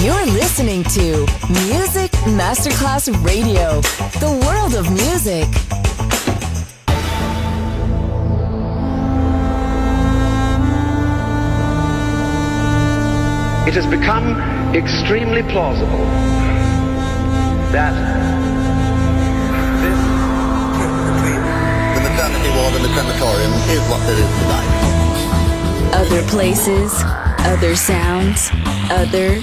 You're listening to Music Masterclass Radio, the world of music. It has become extremely plausible that this the maternity ward and the crematorium is what there is tonight. Other places, other sounds, other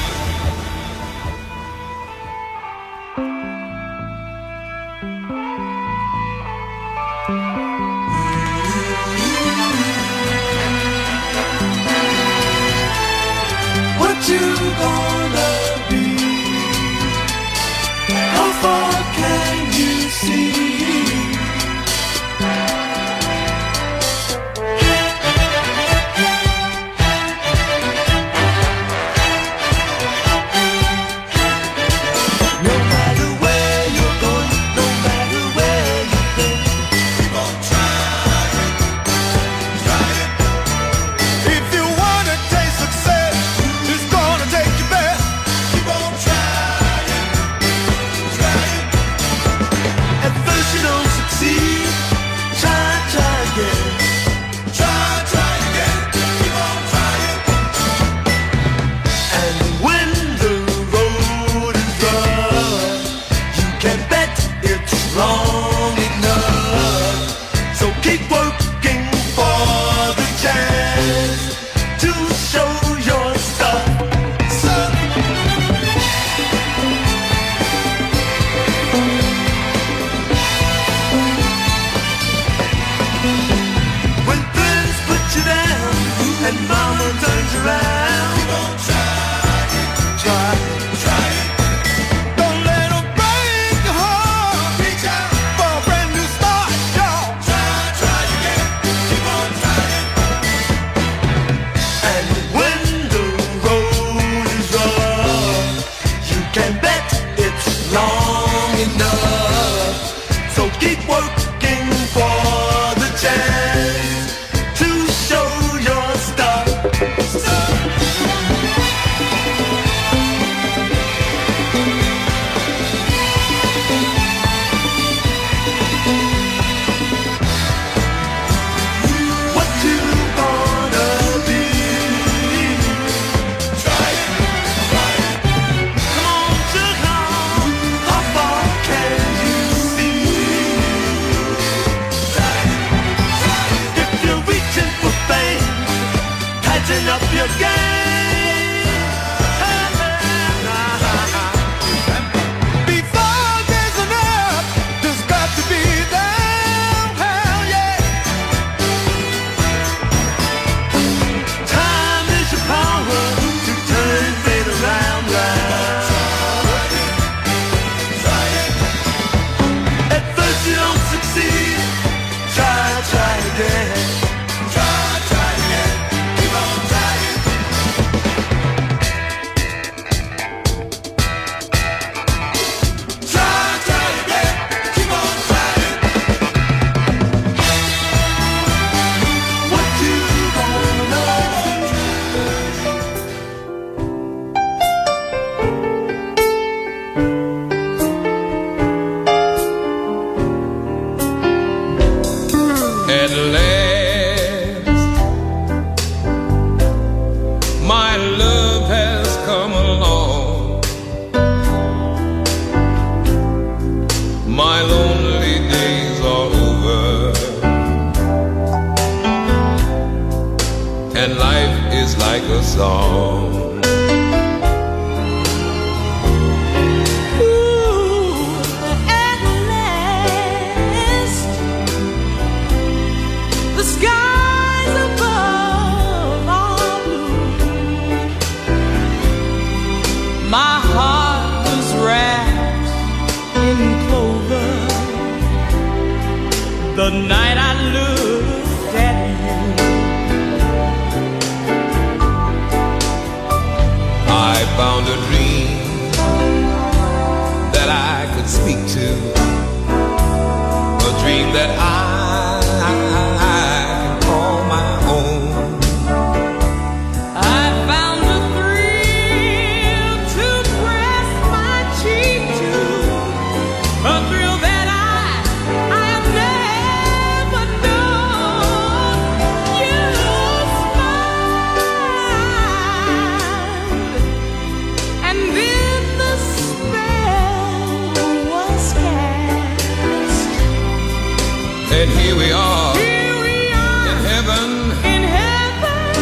And here we are. Here we are. In heaven. In heaven.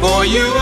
For you.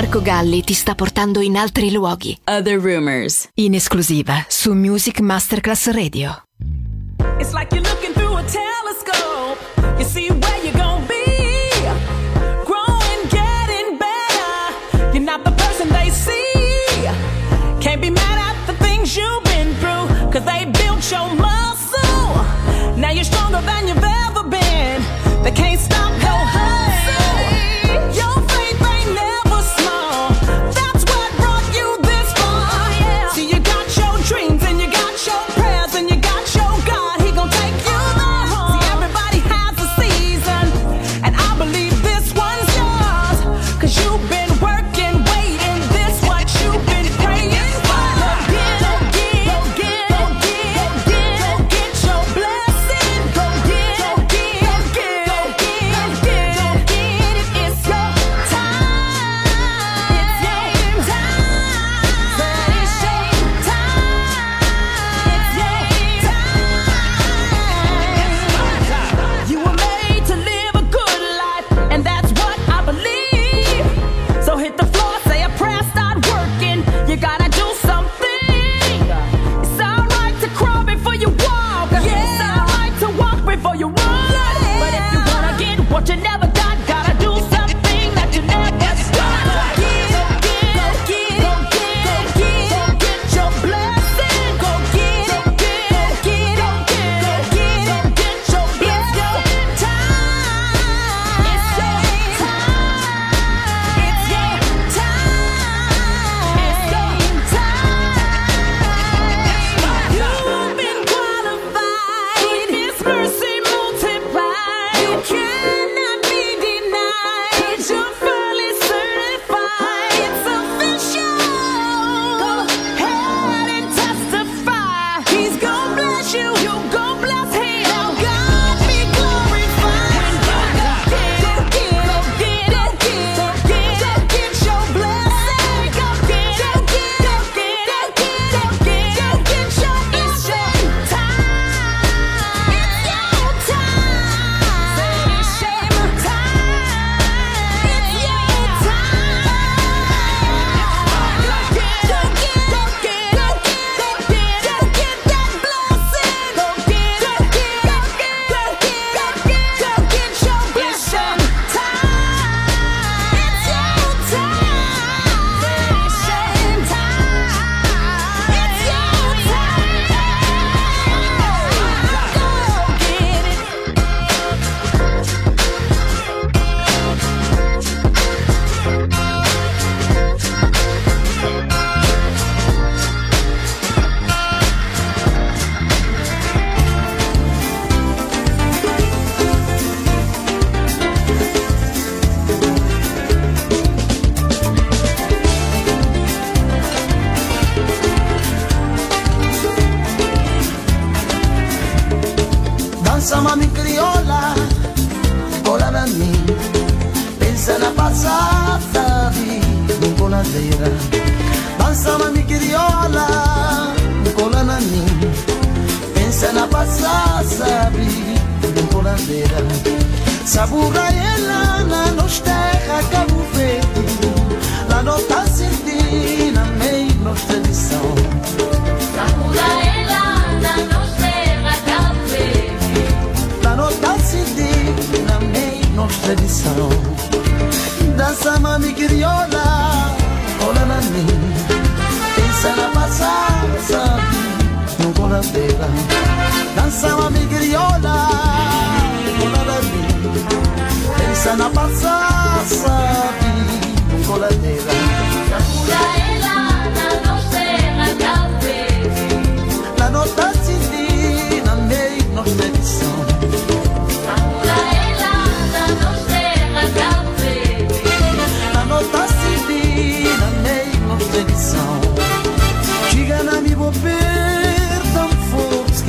Marco Galli ti sta portando in altri luoghi. Other Rumors. In esclusiva su Music Masterclass Radio. It's like you're looking through a telescope. You see dança mami criola, Cola na mim Pensa na passada Boladeira Dança mami criola, Cola na mim Pensa na passada Boladeira Saburra ela na nos terra Cabo Verde Lá no Tassirdi Na meia nos tradição Saburra ela nossa tradição. Dança mami criola, olha na mim. Pensa na passada, no cola dela. Dança mami criola, olha na mim. Pensa na passada, no cola dela. Ela na nossa café. Na nossa cidade, na nossa tradição.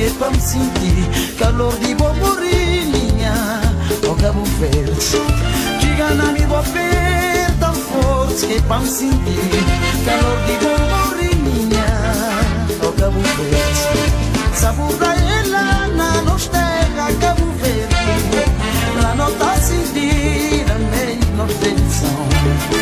que pam sentir calor de bomborilinha o oh, cabo verde diga na mi bofer tão forte que pam sentir calor de bomborilinha o oh, cabo verde sabor da ela na nos terra cabo verde lá não tá nota sentir amém meia nos tensão.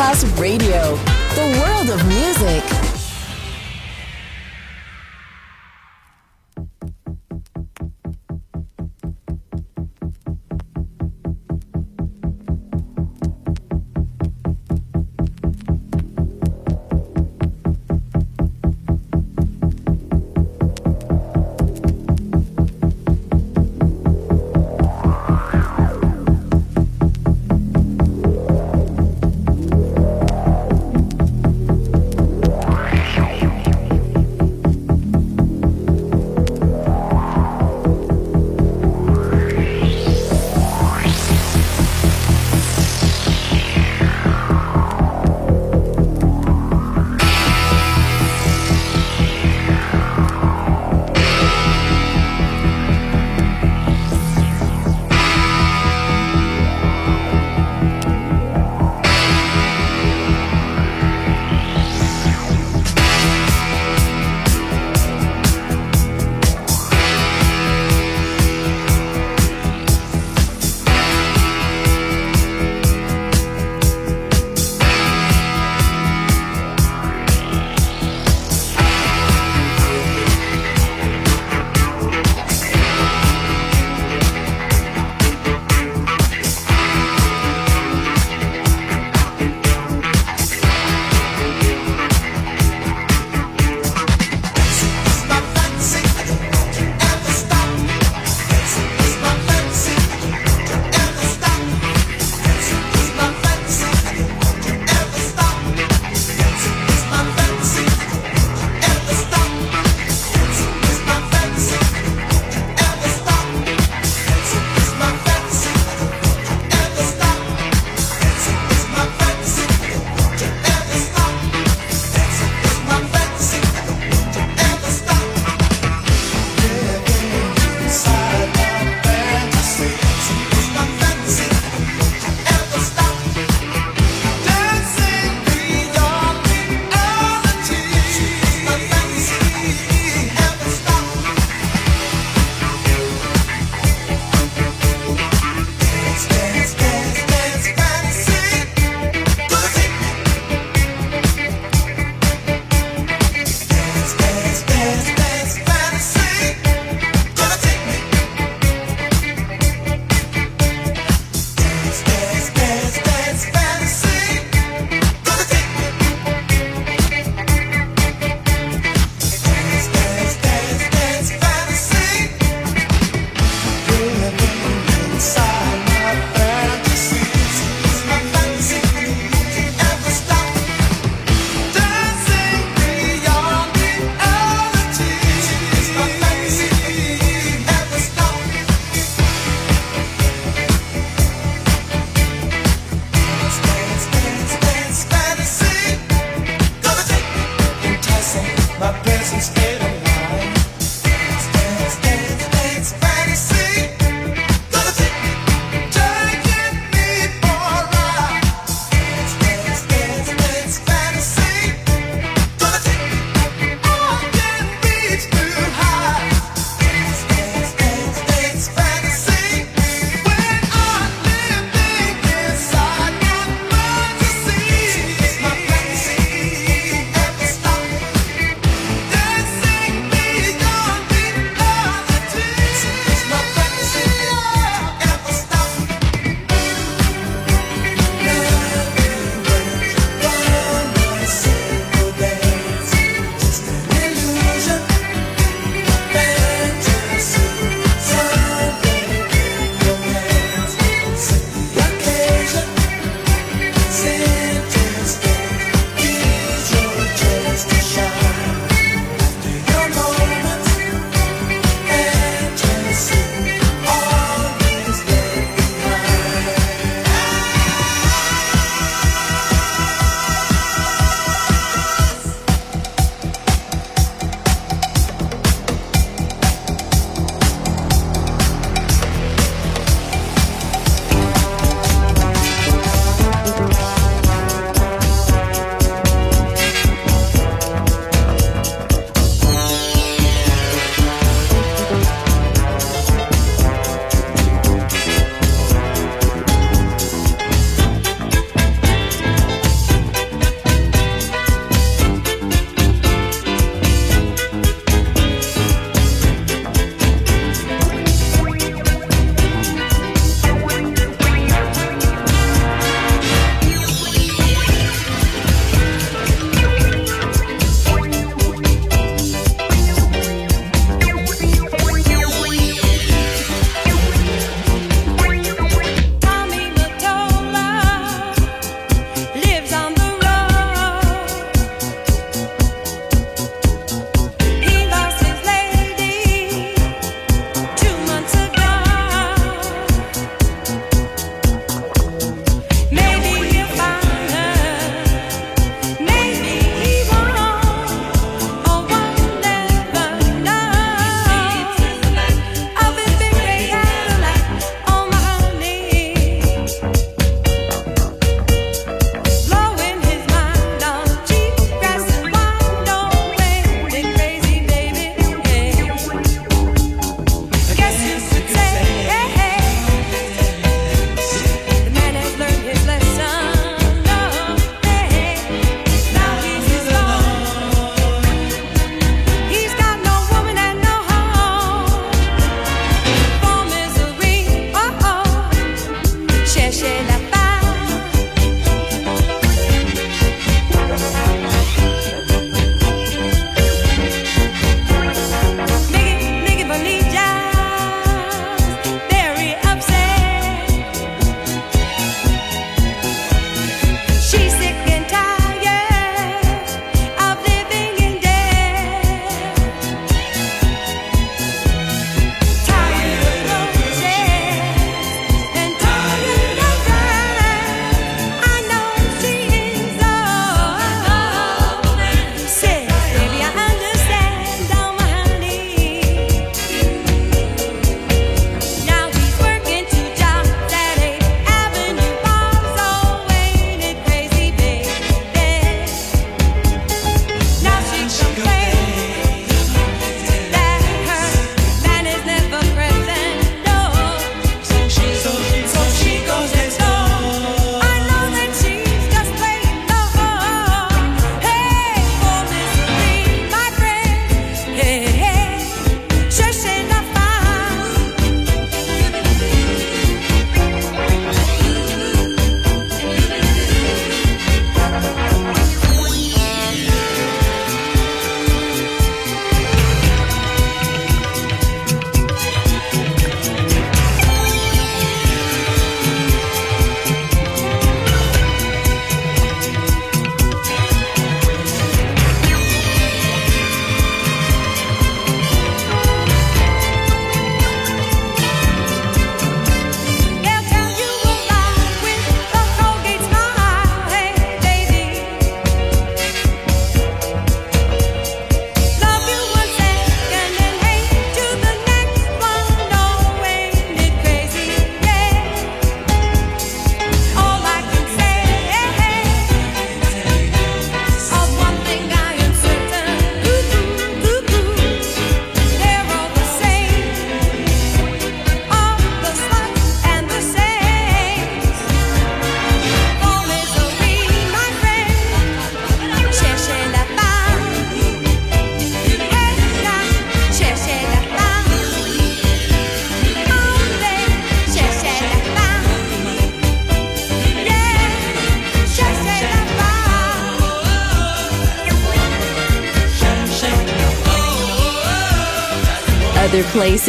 Class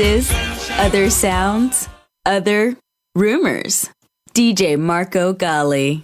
voices, other sounds, other rumors. DJ Marco Gali.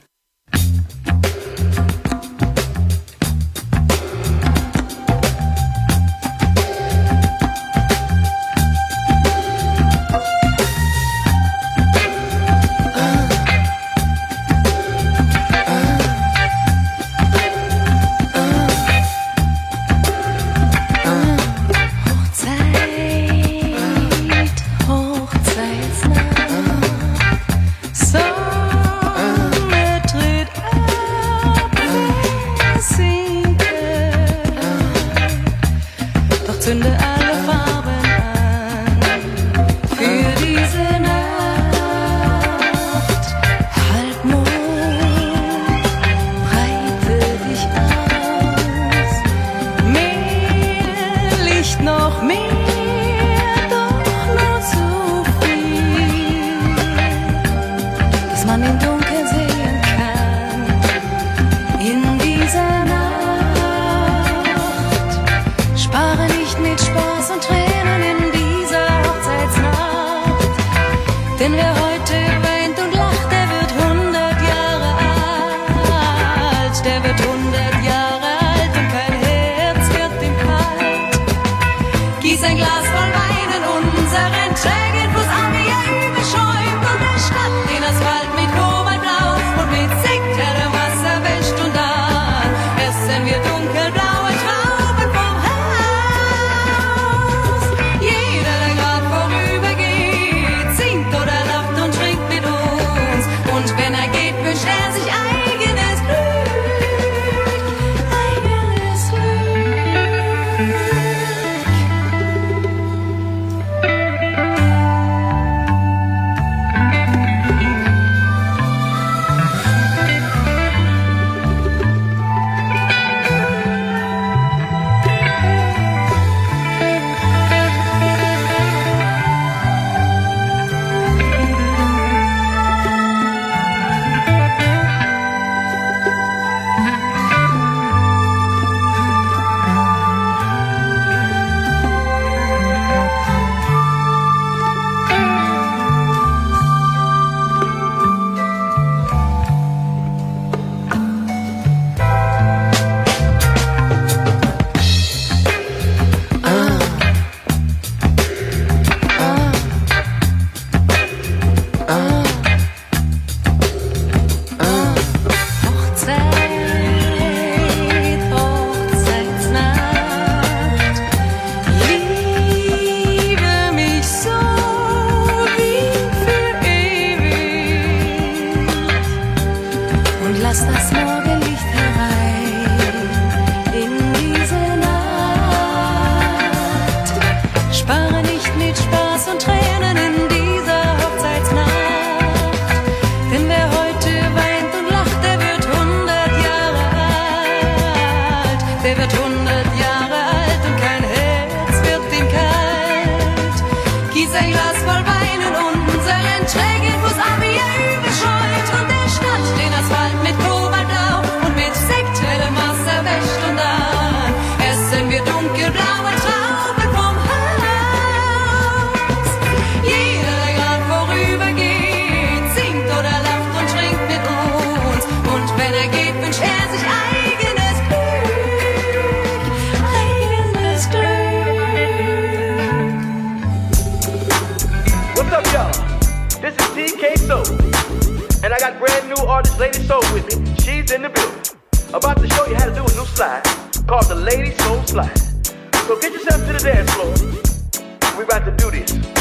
About to show you how to do a new slide called the Ladies Soul Slide. So get yourself to the dance floor. We're about to do this.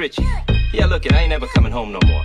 Richie. Yeah, look it, I ain't ever coming home no more.